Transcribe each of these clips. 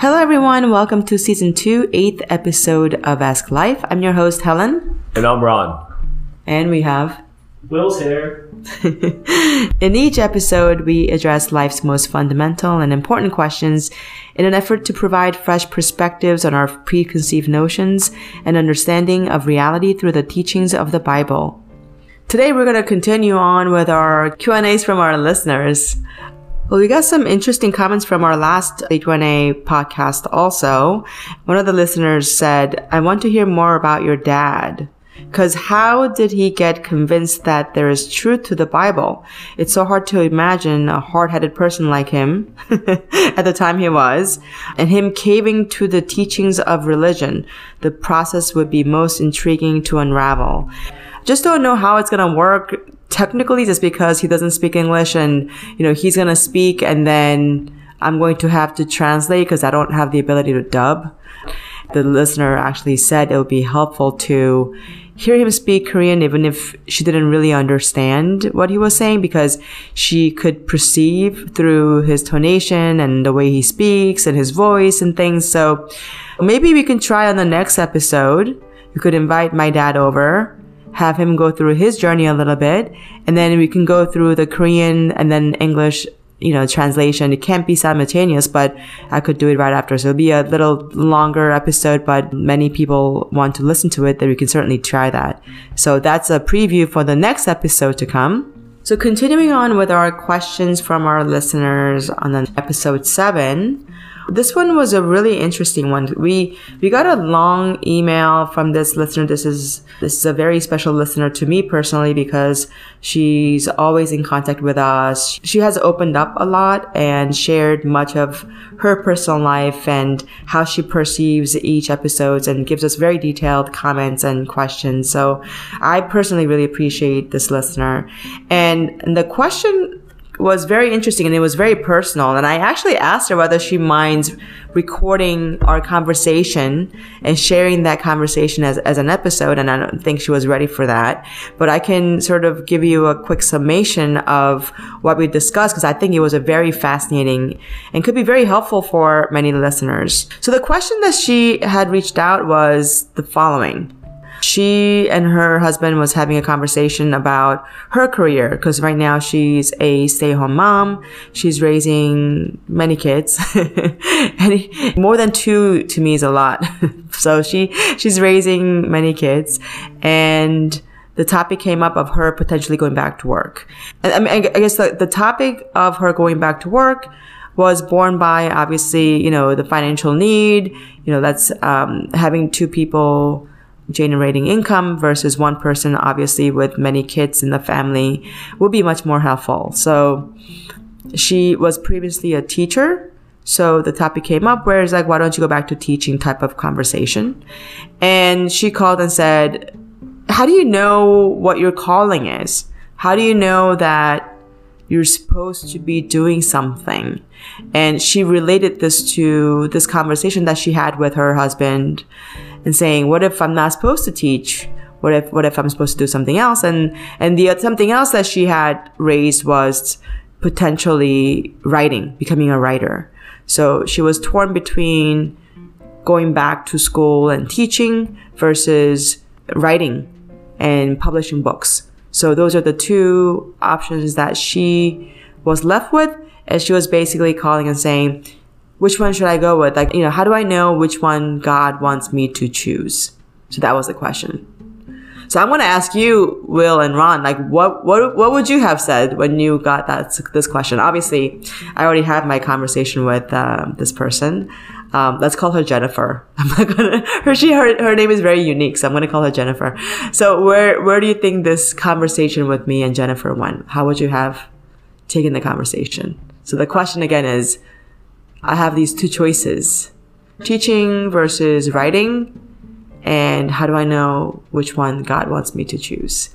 Hello, everyone. Welcome to season two, eighth episode of Ask Life. I'm your host, Helen. And I'm Ron. And we have. Will's here. in each episode, we address life's most fundamental and important questions in an effort to provide fresh perspectives on our preconceived notions and understanding of reality through the teachings of the Bible. Today, we're going to continue on with our Q&As from our listeners. Well, we got some interesting comments from our last H1A podcast also. One of the listeners said, I want to hear more about your dad. Cause how did he get convinced that there is truth to the Bible? It's so hard to imagine a hard-headed person like him at the time he was and him caving to the teachings of religion. The process would be most intriguing to unravel. Just don't know how it's to work technically just because he doesn't speak English and, you know, he's going to speak and then I'm going to have to translate because I don't have the ability to dub. The listener actually said it would be helpful to hear him speak Korean even if she didn't really understand what he was saying because she could perceive through his tonation and the way he speaks and his voice and things. So maybe we can try on the next episode. We could invite my dad over have him go through his journey a little bit, and then we can go through the Korean and then English, you know, translation. It can't be simultaneous, but I could do it right after. So it'll be a little longer episode, but many people want to listen to it, then we can certainly try that. So that's a preview for the next episode to come. So continuing on with our questions from our listeners on episode seven, this one was a really interesting one. We we got a long email from this listener. This is this is a very special listener to me personally because she's always in contact with us. She has opened up a lot and shared much of her personal life and how she perceives each episodes and gives us very detailed comments and questions. So I personally really appreciate this listener. And, and the question was very interesting and it was very personal. And I actually asked her whether she minds recording our conversation and sharing that conversation as, as an episode. And I don't think she was ready for that. But I can sort of give you a quick summation of what we discussed because I think it was a very fascinating and could be very helpful for many listeners. So the question that she had reached out was the following she and her husband was having a conversation about her career because right now she's a stay-at-home mom. She's raising many kids. and more than two to me is a lot. so she she's raising many kids and the topic came up of her potentially going back to work. And I mean, I guess the, the topic of her going back to work was born by obviously, you know, the financial need, you know, that's um, having two people generating income versus one person, obviously with many kids in the family, would be much more helpful. So she was previously a teacher. So the topic came up where it's like, why don't you go back to teaching type of conversation? And she called and said, how do you know what your calling is? How do you know that you're supposed to be doing something? And she related this to this conversation that she had with her husband and saying, what if I'm not supposed to teach? What if, what if I'm supposed to do something else? And, and the, something else that she had raised was potentially writing, becoming a writer. So she was torn between going back to school and teaching versus writing and publishing books. So those are the two options that she was left with. And she was basically calling and saying, which one should I go with? Like, you know, how do I know which one God wants me to choose? So that was the question. So I'm going to ask you, Will and Ron, like, what, what, what would you have said when you got that, this question? Obviously, I already had my conversation with uh, this person. Um, let's call her Jennifer. I'm not gonna, her, she, her, her name is very unique, so I'm gonna call her Jennifer. So where, where do you think this conversation with me and Jennifer went? How would you have taken the conversation? So the question again is, I have these two choices teaching versus writing. And how do I know which one God wants me to choose?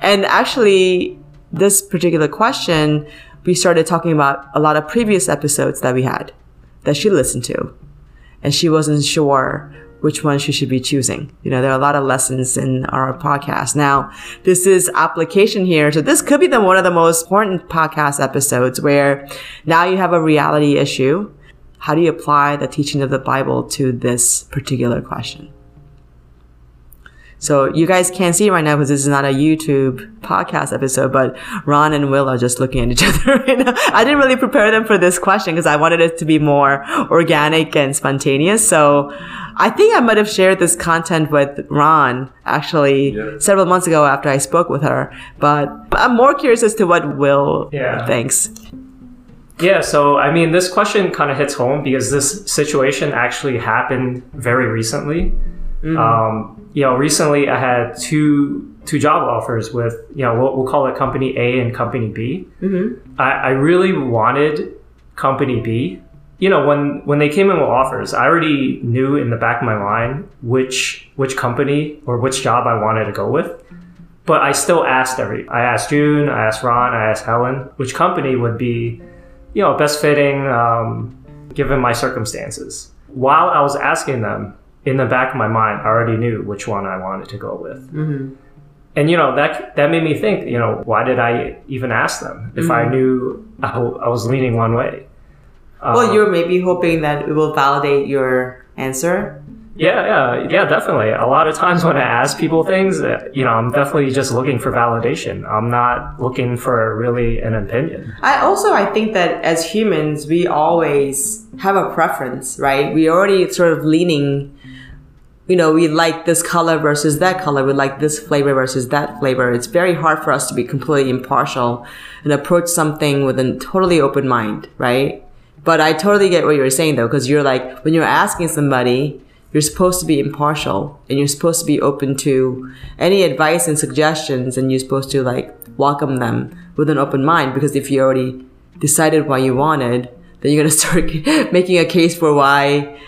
And actually, this particular question, we started talking about a lot of previous episodes that we had that she listened to. And she wasn't sure which one she should be choosing. You know, there are a lot of lessons in our podcast. Now, this is application here. So this could be the one of the most important podcast episodes where now you have a reality issue how do you apply the teaching of the Bible to this particular question? So you guys can't see right now because this is not a YouTube podcast episode, but Ron and Will are just looking at each other. Right now. I didn't really prepare them for this question because I wanted it to be more organic and spontaneous. So I think I might have shared this content with Ron actually Yeah. several months ago after I spoke with her. But I'm more curious as to what Will Yeah. thinks. Yeah, so I mean, this question kind of hits home because this situation actually happened very recently. Um, you know, recently I had two two job offers with you know we'll, we'll call it company A and company B. I, I really wanted company B. You know, when when they came in with offers, I already knew in the back of my mind which which company or which job I wanted to go with. But I still asked every. I asked June, I asked Ron, I asked Helen, which company would be, you know, best fitting um, given my circumstances. While I was asking them, in the back of my mind, I already knew which one I wanted to go with. And you know that that made me think. You know, why did I even ask them if I knew I, I was leaning one way? Well, Um, you're maybe hoping that it will validate your answer. Yeah, yeah, yeah, definitely. A lot of times when I ask people things, uh, you know, I'm definitely just looking for validation. I'm not looking for really an opinion. I also I think that as humans we always have a preference, right? We already sort of leaning you know, we like this color versus that color. We like this flavor versus that flavor. It's very hard for us to be completely impartial and approach something with a totally open mind, right? But I totally get what you're saying though, because you're like, when you're asking somebody, you're supposed to be impartial and you're supposed to be open to any advice and suggestions and you're supposed to like welcome them with an open mind because if you already decided what you wanted, then you're going to start making a case for why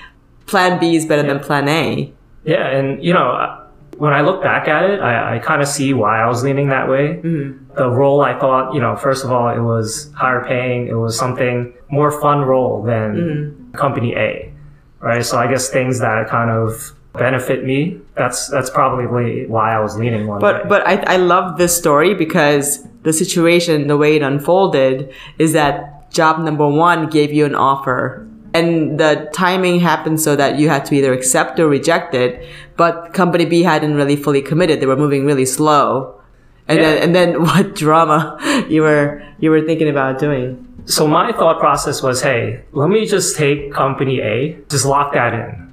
plan B is better than plan A. Yeah, and you know, when I look back at it, I, I kind of see why I was leaning that way. Mm-hmm. The role I thought, you know, first of all, it was higher paying. It was something more fun role than mm-hmm. company A, right? So I guess things that kind of benefit me. That's that's probably why I was leaning one But way. but I, I love this story because the situation, the way it unfolded, is that job number one gave you an offer. And the timing happened so that you had to either accept or reject it. But company B hadn't really fully committed. They were moving really slow. And Yeah. then and then what drama you were you were thinking about doing. So my thought process was, hey, let me just take company A, just lock that in.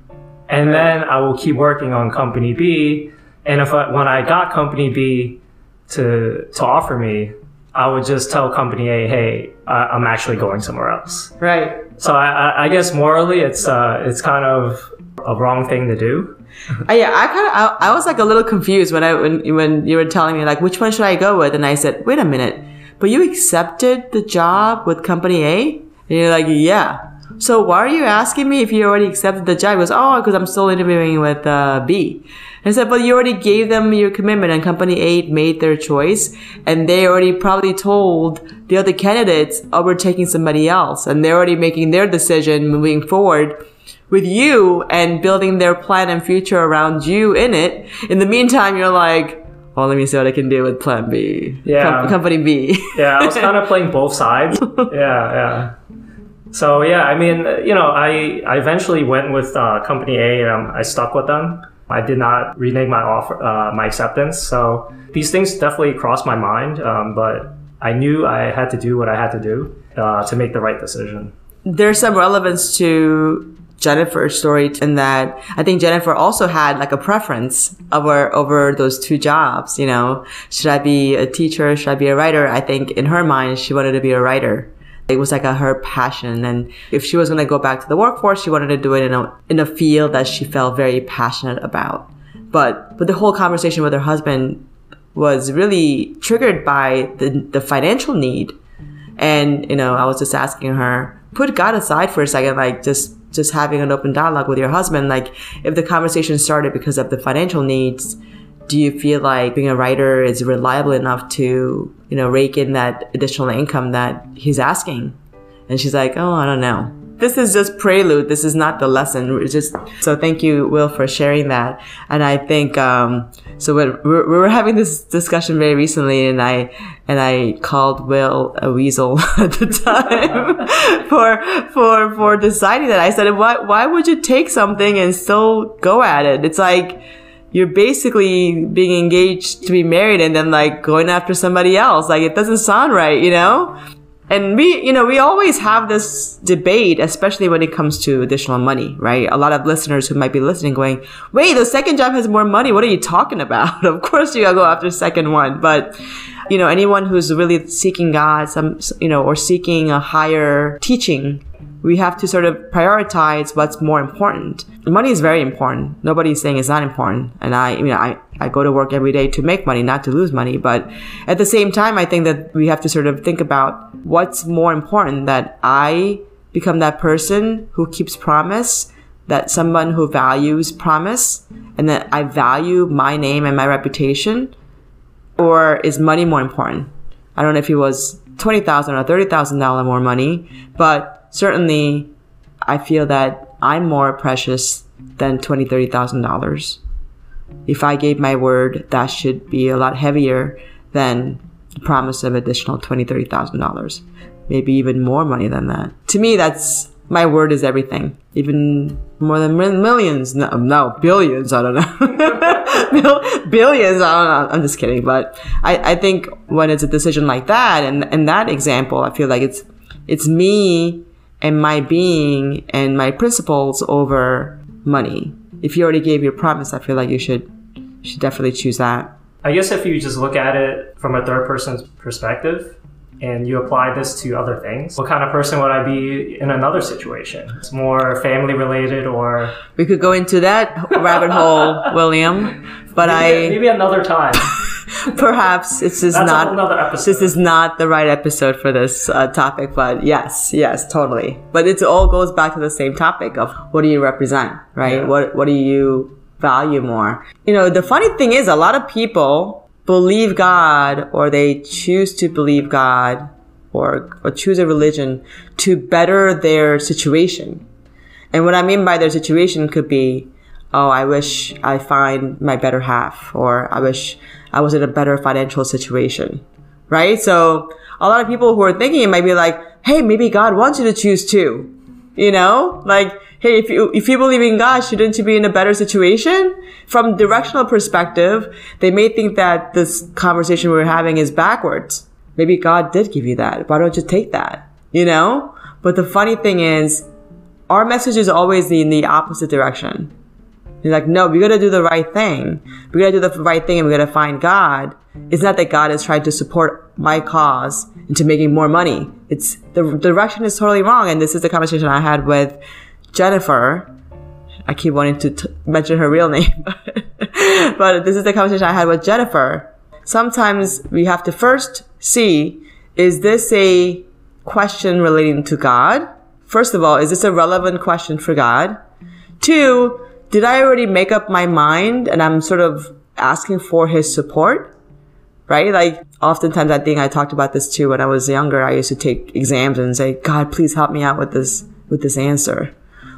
And then I will keep working on company B. And if I, when I got company B to, to offer me, I would just tell company A, hey, I, I'm actually going somewhere else. Right. So I, I, guess morally, it's, uh, it's kind of a wrong thing to do. Uh, yeah, I kind of I, I was like a little confused when I when when you were telling me like which one should I go with, and I said, wait a minute, but you accepted the job with company A, and you're like, yeah. So why are you asking me if you already accepted the job? He goes, oh, because I'm still interviewing with uh, B. And I said, but you already gave them your commitment, and company A made their choice, and they already probably told the other candidates, oh, we're taking somebody else, and they're already making their decision moving forward with you and building their plan and future around you in it. In the meantime, you're like, oh, let me see what I can do with plan B. Yeah. company B. Yeah, I was kind of playing both sides. Yeah, yeah. So yeah, I mean, you know, I I eventually went with uh, company A, and um, I stuck with them. I did not renege my offer, uh, my acceptance. So these things definitely crossed my mind, um, but I knew I had to do what I had to do uh, to make the right decision. There's some relevance to Jennifer's story in that I think Jennifer also had like a preference over over those two jobs. You know, should I be a teacher? Should I be a writer? I think in her mind, she wanted to be a writer. It was like a, her passion, and if she was going to go back to the workforce, she wanted to do it in a in a field that she felt very passionate about. But but the whole conversation with her husband was really triggered by the the financial need. And you know i was just asking her put god aside for a second like just just having an open dialogue with your husband. Like if the conversation started because of the financial needs do you feel like being a writer is reliable enough to you know rake in that additional income that he's asking and she's like oh i don't know this is just prelude. This is not the lesson. It's just so thank you, Will, for sharing that. And I think um, so. When we were, we were having this discussion very recently, and I and I called Will a weasel at the time for for for deciding that. I said, why why would you take something and still go at it? It's like you're basically being engaged to be married and then like going after somebody else. Like it doesn't sound right, you know? And we, you know, we always have this debate, especially when it comes to additional money, right? A lot of listeners who might be listening going, wait, the second job has more money. What are you talking about? of course you gotta go after second one. But, you know, anyone who's really seeking God, some, you know, or seeking a higher teaching we have to sort of prioritize what's more important. Money is very important. Nobody's saying it's not important. And I, you know, I, I go to work every day to make money, not to lose money. But at the same time, I think that we have to sort of think about what's more important that I become that person who keeps promise, that someone who values promise, and that I value my name and my reputation, or is money more important? I don't know if it was 20,000 or thirty thousand dollar more money, but certainly I feel that I'm more precious than twenty, thirty thousand dollars. If I gave my word, that should be a lot heavier than the promise of additional twenty, thirty thousand dollars. Maybe even more money than that. To me, that's my word is everything. Even more than millions. No, no billions. I don't know. billions. I don't know. I'm just kidding. But I, I think when it's a decision like that, and in that example, I feel like it's it's me and my being and my principles over money. If you already gave your promise, I feel like you should should definitely choose that. I guess if you just look at it from a third person's perspective and you apply this to other things, what kind of person would I be in another situation? It's more family related or We could go into that rabbit hole, William. But maybe, I maybe another time. perhaps this is That's not this is not the right episode for this uh, topic but yes yes totally. But it all goes back to the same topic of what do you represent right? Yeah. what what do you value more? You know the funny thing is a lot of people believe god or they choose to believe god or, or choose a religion to better their situation. And what I mean by their situation could be, oh, I wish I find my better half, or I wish I was in a better financial situation, right? So a lot of people who are thinking it might be like, hey, maybe God wants you to choose too, you know, like, hey, if you if you believe in God, shouldn't you be in a better situation? From directional perspective, they may think that this conversation we're having is backwards. Maybe God did give you that. Why don't you take that? You know? But the funny thing is, our message is always in the opposite direction. You're like, no, we gotta do the right thing. We gotta do the right thing and we gotta find God. It's not that God is trying to support my cause into making more money. It's the direction is totally wrong. And this is the conversation I had with Jennifer. I keep wanting to t- mention her real name, but this is the conversation I had with Jennifer. Sometimes we have to first see, is this a question relating to God? First of all, is this a relevant question for God? Two, did I already make up my mind and I'm sort of asking for his support? Right? Like, oftentimes I think I talked about this too when I was younger. I used to take exams and say, God, please help me out with this, with this answer.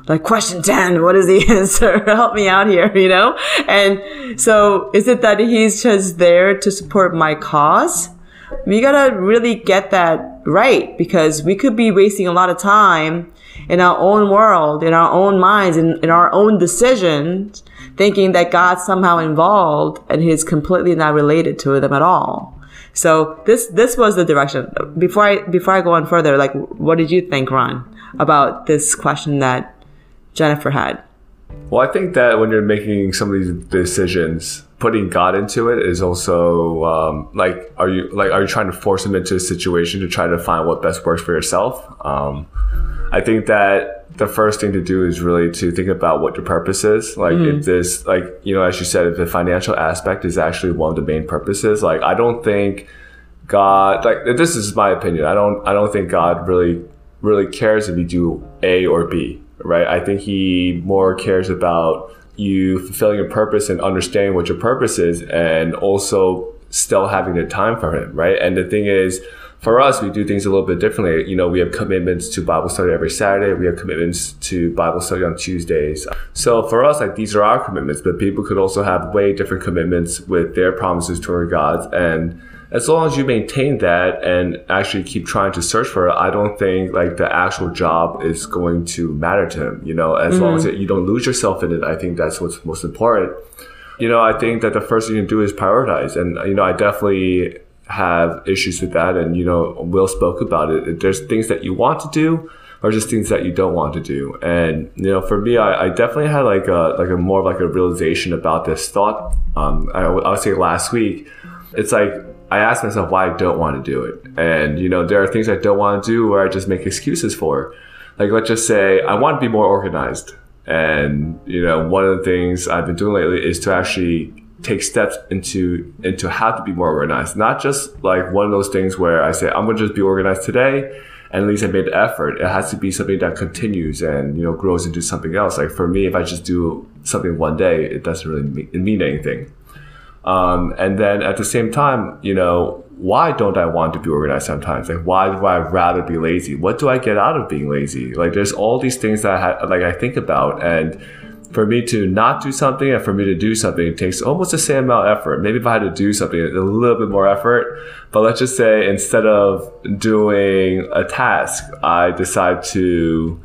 Like, question 10, what is the answer? help me out here, you know? And so is it that he's just there to support my cause? We gotta really get that right because we could be wasting a lot of time in our own world, in our own minds, in, in our own decisions, thinking that God's somehow involved and He's completely not related to them at all. So this this was the direction. Before I before I go on further, like what did you think, Ron, about this question that Jennifer had? Well, I think that when you're making some of these decisions, putting God into it is also um, like, are you like, are you trying to force him into a situation to try to find what best works for yourself? Um, I think that the first thing to do is really to think about what your purpose is. Like, if mm. this, like, you know, as you said, if the financial aspect is actually one of the main purposes, like, I don't think God, like, this is my opinion. I don't, I don't think God really, really cares if you do A or B, right? I think He more cares about you fulfilling your purpose and understanding what your purpose is, and also still having the time for Him, right? And the thing is, for us, we do things a little bit differently. You know, we have commitments to Bible study every Saturday. We have commitments to Bible study on Tuesdays. So for us, like these are our commitments, but people could also have way different commitments with their promises toward God. And as long as you maintain that and actually keep trying to search for it, I don't think like the actual job is going to matter to him. You know, as mm-hmm. long as you don't lose yourself in it, I think that's what's most important. You know, I think that the first thing you do is prioritize. And, you know, I definitely have issues with that. And, you know, Will spoke about it. There's things that you want to do or just things that you don't want to do. And, you know, for me, I, I definitely had like a, like a more of like a realization about this thought. Um, I, I would say last week, it's like, I asked myself why I don't want to do it. And, you know, there are things I don't want to do where I just make excuses for. Like, let's just say I want to be more organized. And, you know, one of the things I've been doing lately is to actually take steps into into how to be more organized. Not just like one of those things where I say I'm to just be organized today, and at least I made the effort. It has to be something that continues and you know grows into something else. Like for me, if I just do something one day, it doesn't really mean, mean anything. Um, and then at the same time, you know, why don't I want to be organized sometimes? Like, why do I rather be lazy? What do I get out of being lazy? Like, there's all these things that I ha- like I think about, and for me to not do something and for me to do something it takes almost the same amount of effort. Maybe if I had to do something, a little bit more effort. But let's just say instead of doing a task, I decide to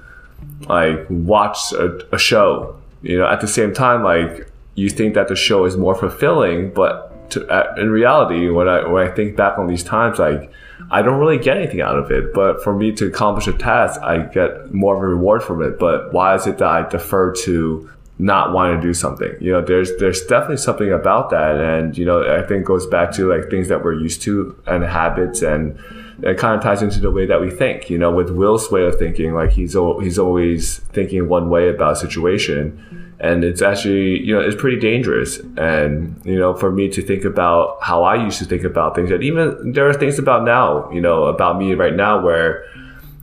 like watch a, a show. You know, at the same time, like you think that the show is more fulfilling, but to, uh, in reality, when I when I think back on these times, like I don't really get anything out of it. But for me to accomplish a task, I get more of a reward from it. But why is it that I defer to not wanting to do something. You know, there's there's definitely something about that, and you know, I think goes back to like things that we're used to and habits, and it kind of ties into the way that we think. You know, with Will's way of thinking, like he's he's always thinking one way about a situation, and it's actually you know it's pretty dangerous. And you know, for me to think about how I used to think about things, and even there are things about now, you know, about me right now where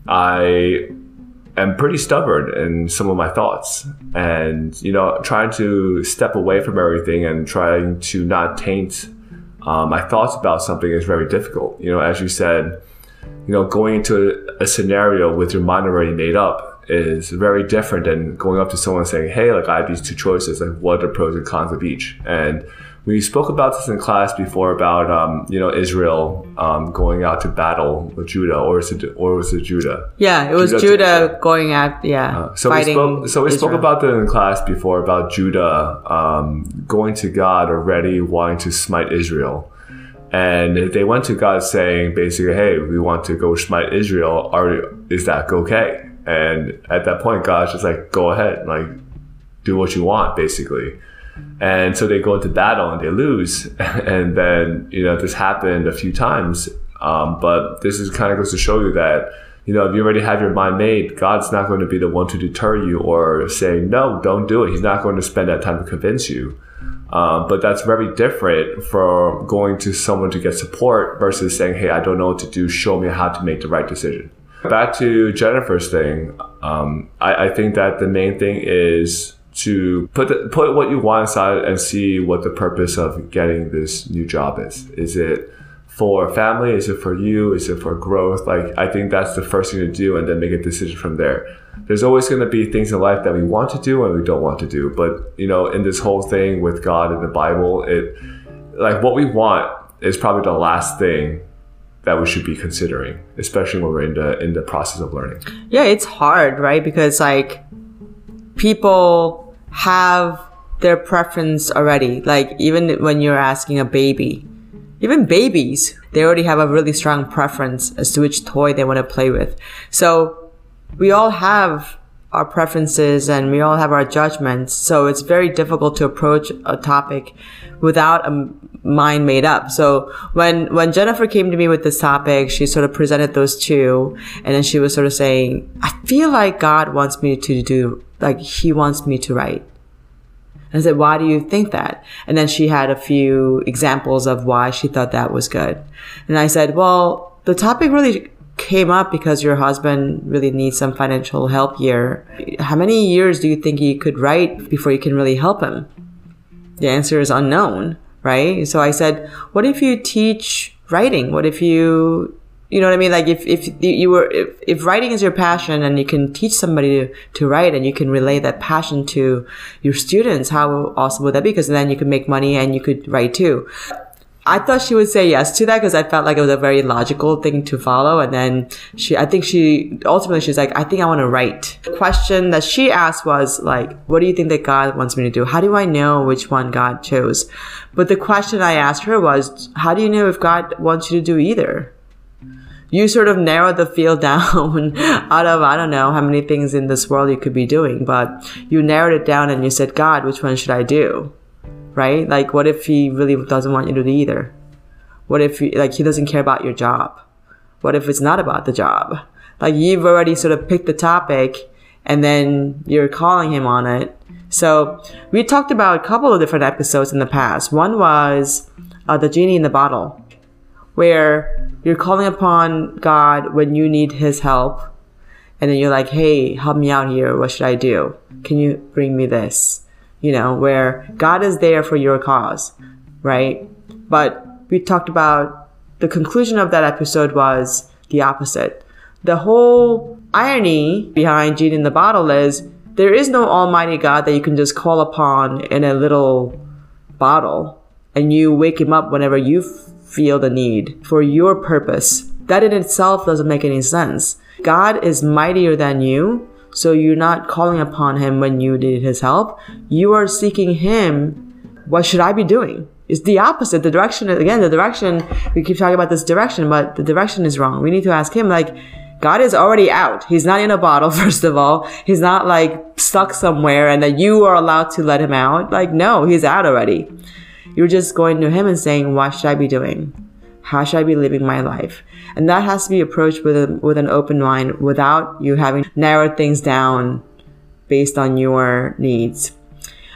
I am pretty stubborn in some of my thoughts. And you know trying to step away from everything and trying to not taint um, my thoughts about something is very difficult. You know as you said you know going into a, a scenario with your mind already made up is very different than going up to someone saying hey like i have these two choices like what are the pros and cons of each? And we spoke about this in class before about um, you know Israel um, going out to battle with Judah, or was it or was it Judah? Yeah, it was Judah, Judah going out. Yeah, uh, so we spoke. So we Israel. spoke about that in class before about Judah um, going to God already wanting to smite Israel. And they went to God saying basically, "Hey, we want to go smite Israel. Are is that okay?" And at that point, God's just like, "Go ahead, like do what you want," basically. And so they go into battle and they lose. And then, you know, this happened a few times. Um, but this is kind of goes to show you that, you know, if you already have your mind made, God's not going to be the one to deter you or say, no, don't do it. He's not going to spend that time to convince you. Um, but that's very different from going to someone to get support versus saying, hey, I don't know what to do. Show me how to make the right decision. Back to Jennifer's thing, um, I, I think that the main thing is to put put what you want aside and see what the purpose of getting this new job is. Is it for family? Is it for you? Is it for growth? Like I think that's the first thing to do, and then make a decision from there. There's always going to be things in life that we want to do and we don't want to do, but you know, in this whole thing with God and the Bible, it like what we want is probably the last thing that we should be considering, especially when we're in the in the process of learning. Yeah, it's hard, right? Because like people have their preference already. Like even when you're asking a baby, even babies, they already have a really strong preference as to which toy they want to play with. So we all have our preferences and we all have our judgments. So it's very difficult to approach a topic without a mind made up. So when, when Jennifer came to me with this topic, she sort of presented those two and then she was sort of saying, I feel like God wants me to do, like he wants me to write. I said, why do you think that? And then she had a few examples of why she thought that was good. And I said, well, the topic really came up because your husband really needs some financial help here. How many years do you think you could write before you can really help him? The answer is unknown, right? So I said, what if you teach writing? What if you You know what I mean? Like if, if you were, if, if writing is your passion and you can teach somebody to, to write and you can relay that passion to your students, how awesome would that be? Because then you could make money and you could write too. I thought she would say yes to that because I felt like it was a very logical thing to follow. And then she, I think she, ultimately she's like, I think I want to write. The question that she asked was like, what do you think that God wants me to do? How do I know which one God chose? But the question I asked her was, how do you know if God wants you to do either? You sort of narrowed the field down out of, I don't know how many things in this world you could be doing, but you narrowed it down and you said, God, which one should I do? Right? Like, what if he really doesn't want you to do either? What if he, like he doesn't care about your job? What if it's not about the job? Like you've already sort of picked the topic and then you're calling him on it. So we talked about a couple of different episodes in the past. One was uh, the genie in the bottle, where you're calling upon God when you need His help, and then you're like, "Hey, help me out here. What should I do? Can you bring me this?" You know, where God is there for your cause, right? But we talked about the conclusion of that episode was the opposite. The whole irony behind Genie in the Bottle is there is no almighty God that you can just call upon in a little bottle and you wake him up whenever you feel the need for your purpose. That in itself doesn't make any sense. God is mightier than you so you're not calling upon him when you need his help. You are seeking him. What should I be doing? It's the opposite. The direction, again, the direction, we keep talking about this direction, but the direction is wrong. We need to ask him, like, God is already out. He's not in a bottle, first of all. He's not like stuck somewhere and that you are allowed to let him out. Like, no, he's out already. You're just going to him and saying, what should I be doing? How should I be living my life? And that has to be approached with, a, with an open mind without you having narrowed things down based on your needs.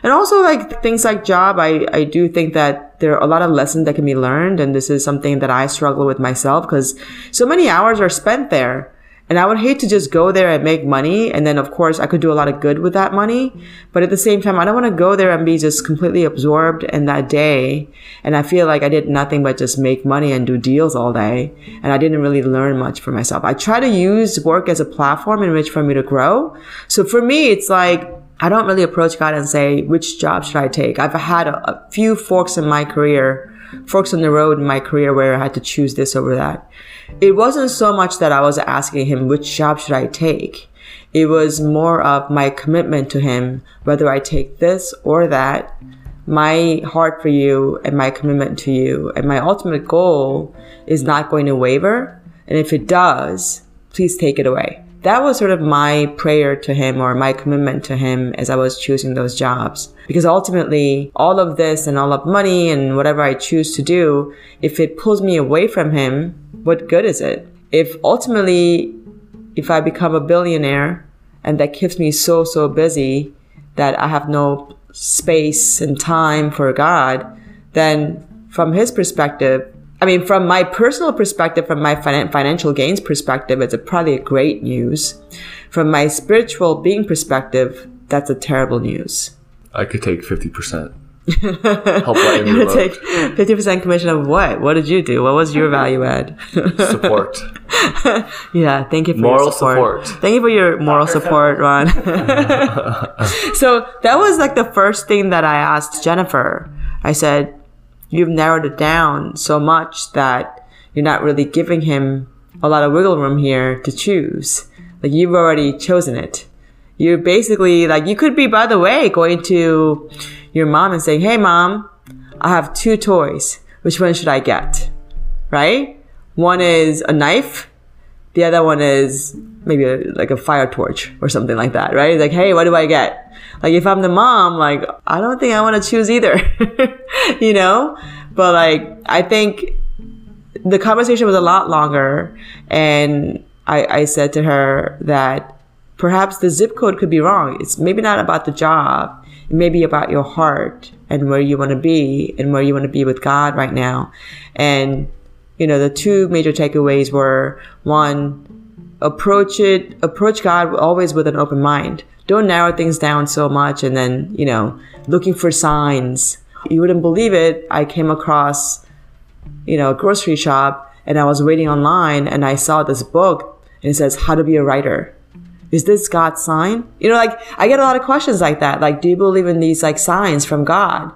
And also like things like job, I, I do think that there are a lot of lessons that can be learned. And this is something that I struggle with myself because so many hours are spent there and I would hate to just go there and make money. And then, of course, I could do a lot of good with that money. But at the same time, I don't want to go there and be just completely absorbed in that day. And I feel like I did nothing but just make money and do deals all day. And I didn't really learn much for myself. I try to use work as a platform in which for me to grow. So for me, it's like, I don't really approach God and say, which job should I take? I've had a, a few forks in my career, forks in the road in my career where I had to choose this over that it wasn't so much that I was asking him which job should I take. It was more of my commitment to him, whether I take this or that, my heart for you and my commitment to you. And my ultimate goal is not going to waver. And if it does, please take it away. That was sort of my prayer to him or my commitment to him as I was choosing those jobs. Because ultimately, all of this and all of money and whatever I choose to do, if it pulls me away from him, what good is it? If ultimately, if I become a billionaire and that keeps me so, so busy that I have no space and time for God, then from his perspective, I mean, from my personal perspective, from my financial gains perspective, it's a, probably a great news. From my spiritual being perspective, that's a terrible news. I could take 50%. Help your take 50% commission of what? What did you do? What was your value add? support. yeah, thank you for moral your support. support. Thank you for your moral support, Ron. so that was like the first thing that I asked Jennifer. I said, You've narrowed it down so much that you're not really giving him a lot of wiggle room here to choose. Like you've already chosen it. You're basically like, you could be, by the way, going to your mom and saying, Hey mom, I have two toys. Which one should I get? Right? One is a knife. The other one is maybe a, like a fire torch or something like that, right? Like, hey, what do I get? Like, if I'm the mom, like, I don't think I want to choose either, you know? But like, I think the conversation was a lot longer and I, I said to her that perhaps the zip code could be wrong. It's maybe not about the job. It may be about your heart and where you want to be and where you want to be with God right now. And, you know, the two major takeaways were one, approach it, approach God always with an open mind. Don't narrow things down so much and then, you know, looking for signs. You wouldn't believe it. I came across, you know, a grocery shop and I was waiting online and I saw this book and it says how to be a writer. Is this God's sign? You know, like I get a lot of questions like that. Like, do you believe in these like signs from God?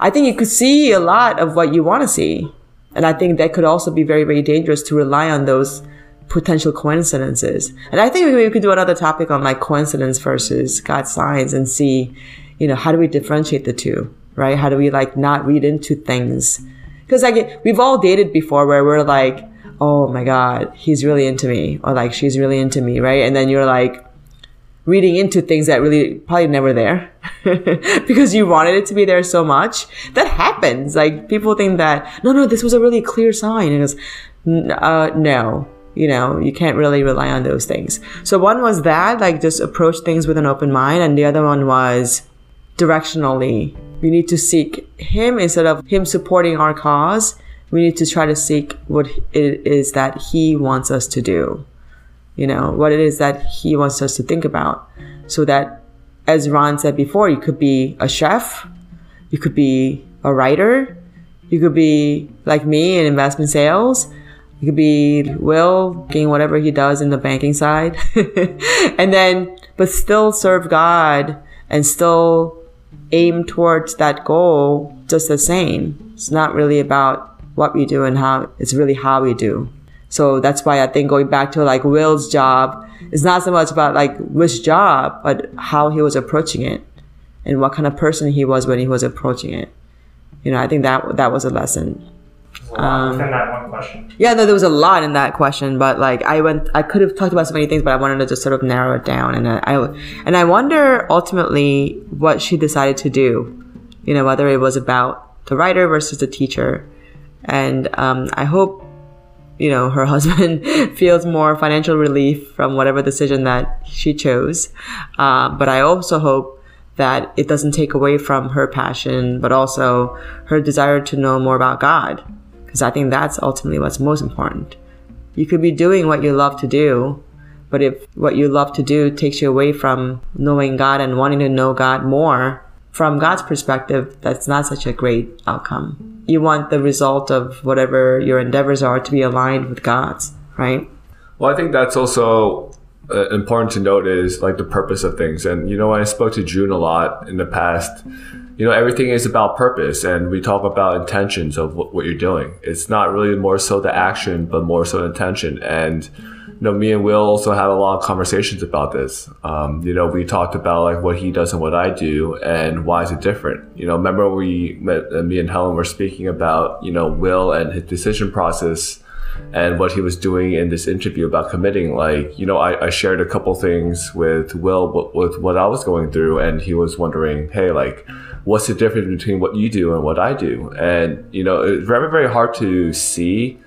I think you could see a lot of what you want to see. And I think that could also be very, very dangerous to rely on those potential coincidences. And I think we could do another topic on like coincidence versus God's signs and see, you know, how do we differentiate the two, right? How do we like not read into things? Because like we've all dated before where we're like, oh my God, he's really into me or like she's really into me, right? And then you're like, reading into things that really probably never there because you wanted it to be there so much. That happens. Like people think that no, no, this was a really clear sign. And it was, uh, no, you know, you can't really rely on those things. So one was that, like just approach things with an open mind, and the other one was directionally. We need to seek him instead of him supporting our cause. We need to try to seek what it is that he wants us to do you know, what it is that he wants us to think about. So that, as Ron said before, you could be a chef, you could be a writer, you could be like me in investment sales, you could be Will doing whatever he does in the banking side, and then, but still serve God and still aim towards that goal just the same. It's not really about what we do and how, it's really how we do. So that's why I think going back to like Will's job it's not so much about like which job, but how he was approaching it and what kind of person he was when he was approaching it. You know, I think that that was a lesson. Um, that one question. Yeah, no, there was a lot in that question, but like I went, I could have talked about so many things, but I wanted to just sort of narrow it down, and I, and I wonder ultimately what she decided to do. You know, whether it was about the writer versus the teacher, and um, I hope you know, her husband feels more financial relief from whatever decision that she chose. Uh, but I also hope that it doesn't take away from her passion, but also her desire to know more about God. Because I think that's ultimately what's most important. You could be doing what you love to do, but if what you love to do takes you away from knowing God and wanting to know God more, from God's perspective, that's not such a great outcome you want the result of whatever your endeavors are to be aligned with God's, right? Well, I think that's also uh, important to note is like the purpose of things. And, you know, I spoke to June a lot in the past. You know, everything is about purpose, and we talk about intentions of what, what you're doing. It's not really more so the action, but more so the intention. And, know, me and Will also had a lot of conversations about this. Um, you know, we talked about like what he does and what I do and why is it different. You know, remember we met, uh, me and Helen were speaking about, you know, Will and his decision process and what he was doing in this interview about committing. Like, you know, I, I shared a couple things with Will with what I was going through and he was wondering, hey, like, what's the difference between what you do and what I do? And, you know, it's very, very hard to see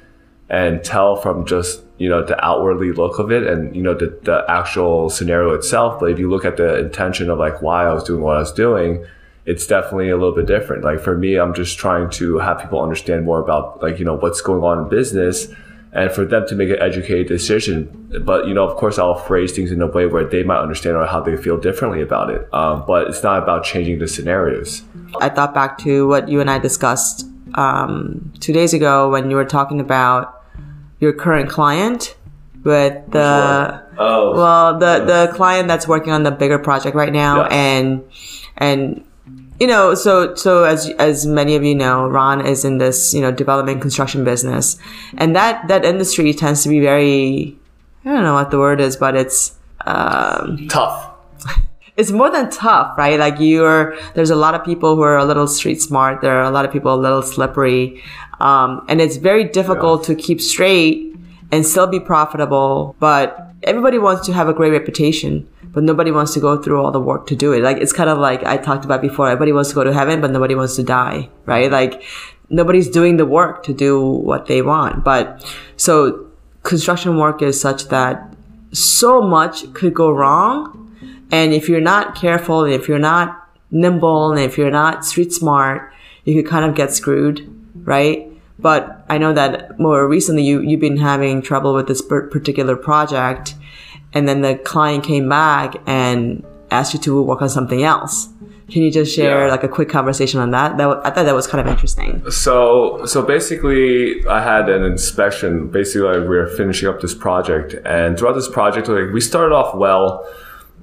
and tell from just you know the outwardly look of it and you know the, the actual scenario itself. But if you look at the intention of like why i was doing what i was doing it's definitely a little bit different. Like for me i'm just trying to have people understand more about like you know what's going on in business and for them to make an educated decision. But you know of course i'll phrase things in a way where they might understand or how they feel differently about it. Um, but it's not about changing the scenarios. I thought back to what you and i discussed um, two days ago when you were talking about your current client with the oh. well the the client that's working on the bigger project right now yeah. and and you know so so as as many of you know ron is in this you know development construction business. And that that industry tends to be very i don't know what the word is but it's um, tough. it's more than tough right? Like you're there's a lot of people who are a little street smart. There are a lot of people a little slippery um, and it's very difficult yeah. to keep straight and still be profitable. But everybody wants to have a great reputation, but nobody wants to go through all the work to do it. Like, it's kind of like I talked about before. Everybody wants to go to heaven, but nobody wants to die, right? Like, nobody's doing the work to do what they want. But so construction work is such that so much could go wrong. And if you're not careful and if you're not nimble and if you're not street smart, you could kind of get screwed right? But I know that more recently you, you've been having trouble with this particular project and then the client came back and asked you to work on something else. Can you just share Yeah. like a quick conversation on that? That I thought that was kind of interesting. So, so basically, I had an inspection. Basically, like, we were finishing up this project, and throughout this project, like we started off well.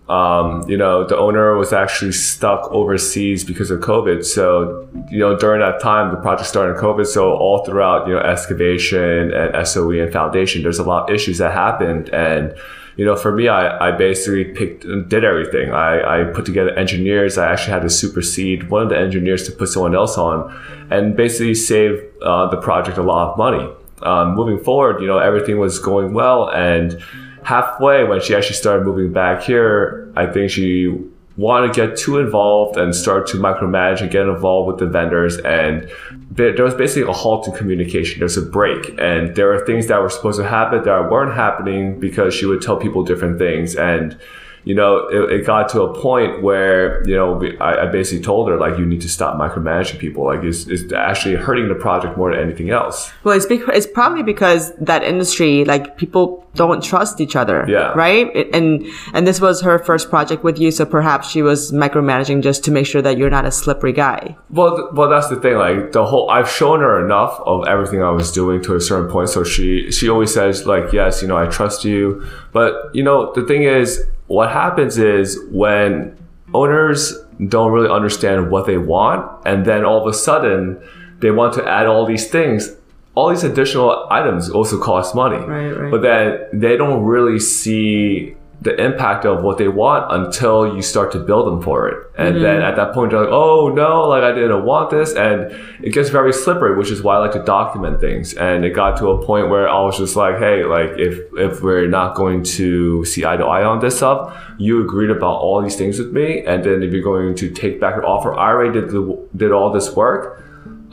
Um, you know, the owner was actually stuck overseas because of COVID. So, you know, during that time, the project started COVID. So, all throughout, you know, excavation and SOE and foundation, there's a lot of issues that happened. And, you know, for me, I, I basically picked, did everything. I, I put together engineers. I actually had to supersede one of the engineers to put someone else on and basically save uh, the project a lot of money. Um, moving forward, you know, everything was going well. And halfway when she actually started moving back here, I think she wanted to get too involved and start to micromanage and get involved with the vendors. And there was basically a halt in communication. There's a break. And there are things that were supposed to happen that weren't happening because she would tell people different things. And you know, it, it got to a point where, you know, I, I basically told her, like, you need to stop micromanaging people. Like, it's, it's actually hurting the project more than anything else. Well, it's bec- it's probably because that industry, like people don't trust each other. Yeah. Right. It- And and this was her first project with you, so perhaps she was micromanaging just to make sure that you're not a slippery guy. Well, th- well, that's the thing. Like the whole, I've shown her enough of everything I was doing to a certain point. So she, she always says like, yes, you know, I trust you. But you know, the thing is, what happens is when owners don't really understand what they want, and then all of a sudden they want to add all these things. All these additional items also cost money. Right, right. But then they don't really see the impact of what they want until you start to build them for it. And then mm-hmm. at that point, they're like, oh no, like I didn't want this. And it gets very slippery, which is why I like to document things. And it got to a point where I was just like, hey, like if, if we're not going to see eye to eye on this stuff, you agreed about all these things with me. And then if you're going to take back your offer, I already did, the, did all this work.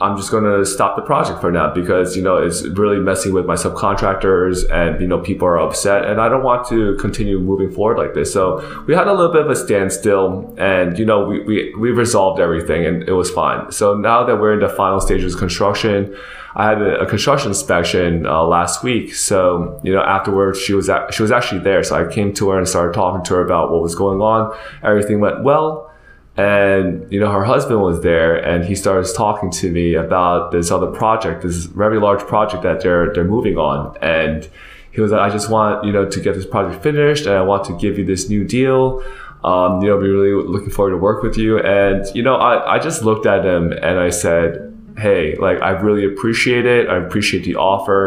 I'm just going to stop the project for now because you know it's really messing with my subcontractors and you know people are upset and I don't want to continue moving forward like this. So we had a little bit of a standstill and you know we we, we resolved everything and it was fine. So now that we're in the final stages of construction, I had a, a construction inspection uh, last week. So you know afterwards she was at, she was actually there. So I came to her and started talking to her about what was going on. Everything went well and you know her husband was there and he starts talking to me about this other project this very large project that they're they're moving on. And he was like i just want you know to get this project finished and i want to give you this new deal. Um, you know we're really looking forward to work with you. And you know I, I just looked at him and i said hey like i really appreciate it. I appreciate the offer.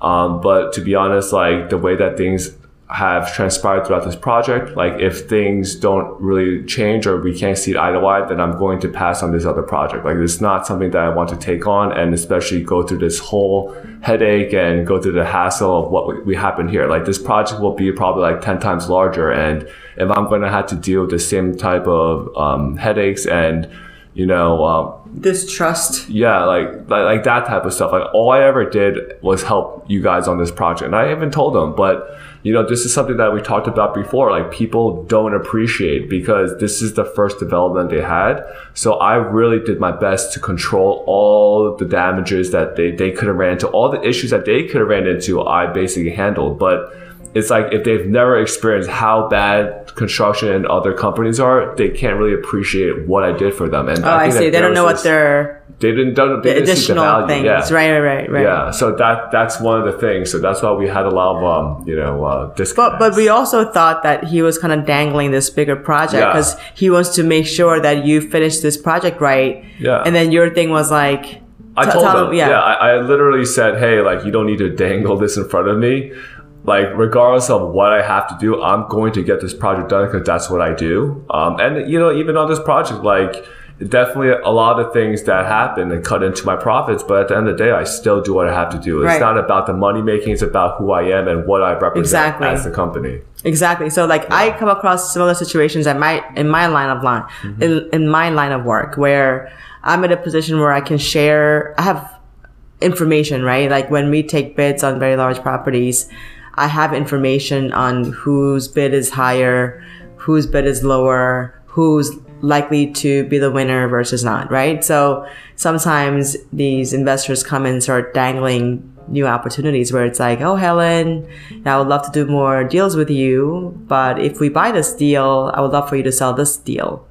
Um, but to be honest like the way that things have transpired throughout this project. Like if things don't really change or we can't see it eye to eye, then I'm going to pass on this other project. Like it's not something that I want to take on and especially go through this whole headache and go through the hassle of what we, we happen here. Like this project will be probably like 10 times larger. And if I'm going to have to deal with the same type of um, headaches and, you know, um, Distrust. yeah, like, like like that type of stuff. Like all I ever did was help you guys on this project, and I even told them. But you know, this is something that we talked about before. Like people don't appreciate because this is the first development they had. So I really did my best to control all the damages that they they could have ran into, all the issues that they could have ran into. I basically handled, but. It's like if they've never experienced how bad construction and other companies are, they can't really appreciate what I did for them. And Oh, I, that see. They don't know what their they didn't, don't, they the didn't see the value. things. Yeah. Right, right, right, right. Yeah, so that that's one of the things. So that's why we had a lot of um, you know, uh, disconnects. But but we also thought that he was kind of dangling this bigger project Yeah. because he wants to make sure that you finish this project right. Yeah. And then your thing was like, I told him- yeah, yeah. I, I literally said, hey, like you don't need to dangle this in front of me. Like regardless of what I have to do, I'm going to get this project done because that's what I do. Um, and you know, even on this project, like definitely a lot of things that happen and cut into my profits. But at the end of the day, I still do what I have to do. It's Right. not about the money making; it's about who I am and what I represent Exactly. as the company. Exactly. So like I come across similar situations at my in my line of line Mm-hmm. in, in my line of work where I'm in a position where I can share I have information, right? Like when we take bids on very large properties, I have information on whose bid is higher, whose bid is lower, who's likely to be the winner versus not, right? So sometimes these investors come and start dangling new opportunities where it's like, oh, Helen, I would love to do more deals with you, but if we buy this deal, I would love for you to sell this deal.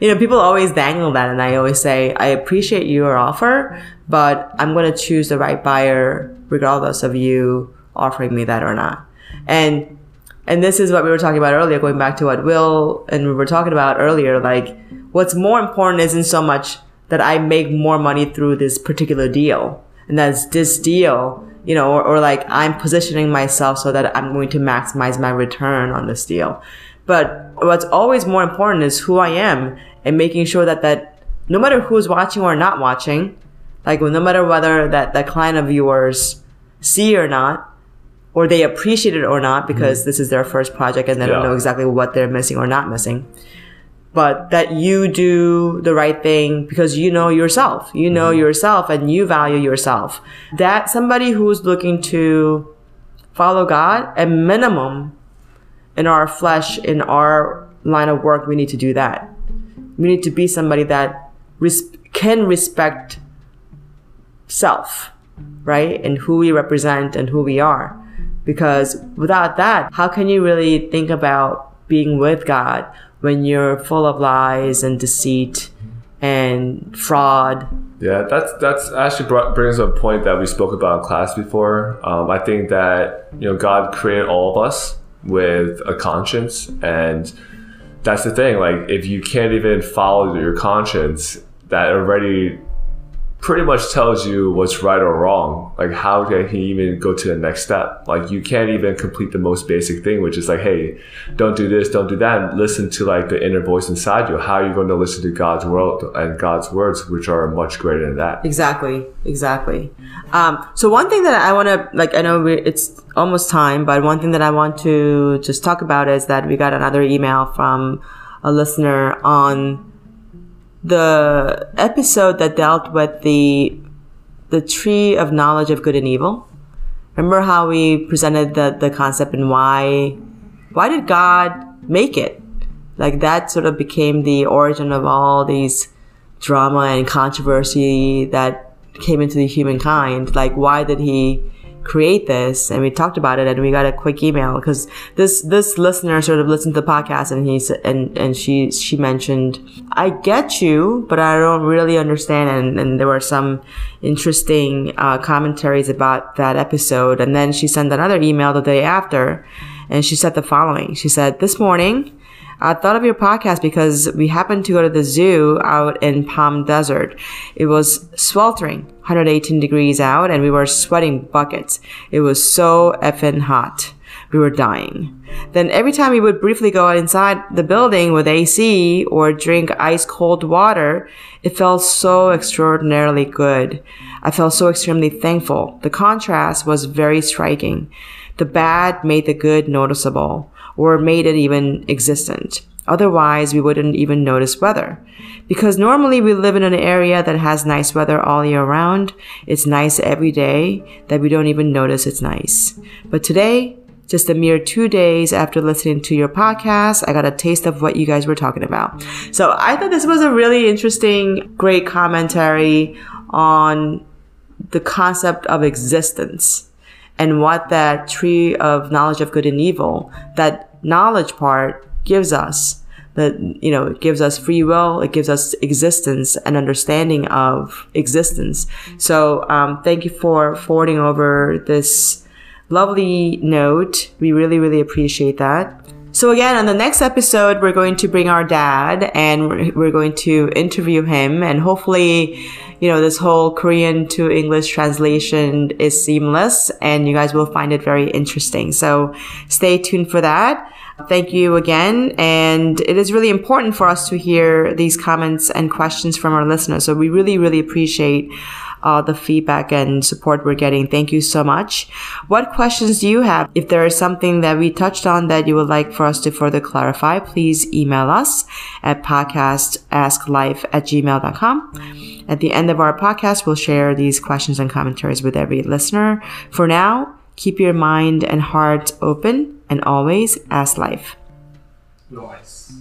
you know, people always dangle that, and I always say, I appreciate your offer, but I'm going to choose the right buyer regardless of you offering me that or not. And and this is what we were talking about earlier, going back to what Will and we were talking about earlier. Like, what's more important isn't so much that I make more money through this particular deal, and that's this deal, you know, or, or like I'm positioning myself so that I'm going to maximize my return on this deal. But what's always more important is who I am and making sure that that no matter who's watching or not watching, like no matter whether that that client of yours see or not, or they appreciate it or not because mm-hmm. this is their first project and they don't know exactly what they're missing or not missing. But that you do the right thing because you know yourself. You know mm-hmm. yourself and you value yourself. That somebody who's looking to follow God, at minimum, in our flesh, in our line of work, we need to do that. We need to be somebody that res- can respect self, right? And who we represent and who we are. Because without that, how can you really think about being with God when you're full of lies and deceit and fraud? Yeah, that's that's actually brought, brings up a point that we spoke about in class before. Um, I think that you know God created all of us with a conscience, and that's the thing. Like, if you can't even follow your conscience, that already pretty much tells you what's right or wrong. Like, how can he even go to the next step? Like, you can't even complete the most basic thing, which is like, hey, don't do this, don't do that. And listen to like the inner voice inside you. How are you going to listen to God's world and God's words, which are much greater than that? Exactly, exactly. Um, so one thing that I want to like, I know it's almost time, but one thing that I want to just talk about is that we got another email from a listener on the episode that dealt with the the tree of knowledge of good and evil. Remember how we presented the the concept and why why did God make it? Like that sort of became the origin of all these drama and controversy that came into the humankind. Like, why did he create this? And we talked about it, and we got a quick email because this this listener sort of listened to the podcast, and he and and she she mentioned, "I get you, but I don't really understand." And, and there were some interesting uh, commentaries about that episode. And then she sent another email the day after, and she said the following. She said, "This morning." I thought of your podcast because we happened to go to the zoo out in Palm Desert. It was sweltering, 118 degrees out, and we were sweating buckets. It was so effing hot. We were dying. Then every time we would briefly go inside the building with AC or drink ice cold water, it felt so extraordinarily good. I felt so extremely thankful. The contrast was very striking. The bad made the good noticeable or made it even existent. Otherwise, we wouldn't even notice weather. Because normally we live in an area that has nice weather all year round. It's nice every day that we don't even notice it's nice. But today, just a mere two days after listening to your podcast, I got a taste of what you guys were talking about. So I thought this was a really interesting, great commentary on the concept of existence and what that tree of knowledge of good and evil, that knowledge part gives us. That, you know, it gives us free will, it gives us existence and understanding of existence. So, um, thank you for forwarding over this lovely note. We really, really appreciate that. So again, on the next episode, we're going to bring our dad and we're, going to interview him and hopefully, you know, this whole Korean to English translation is seamless and you guys will find it very interesting. So stay tuned for that. Thank you again. And it is really important for us to hear these comments and questions from our listeners. So we really, really appreciate uh, the feedback and support we're getting. Thank you so much. What questions do you have? If there is something that we touched on that you would like for us to further clarify, please email us at podcastasklife at gmail.com. At the end of our podcast, we'll share these questions and commentaries with every listener. For now, keep your mind and heart open and always ask life. Nice.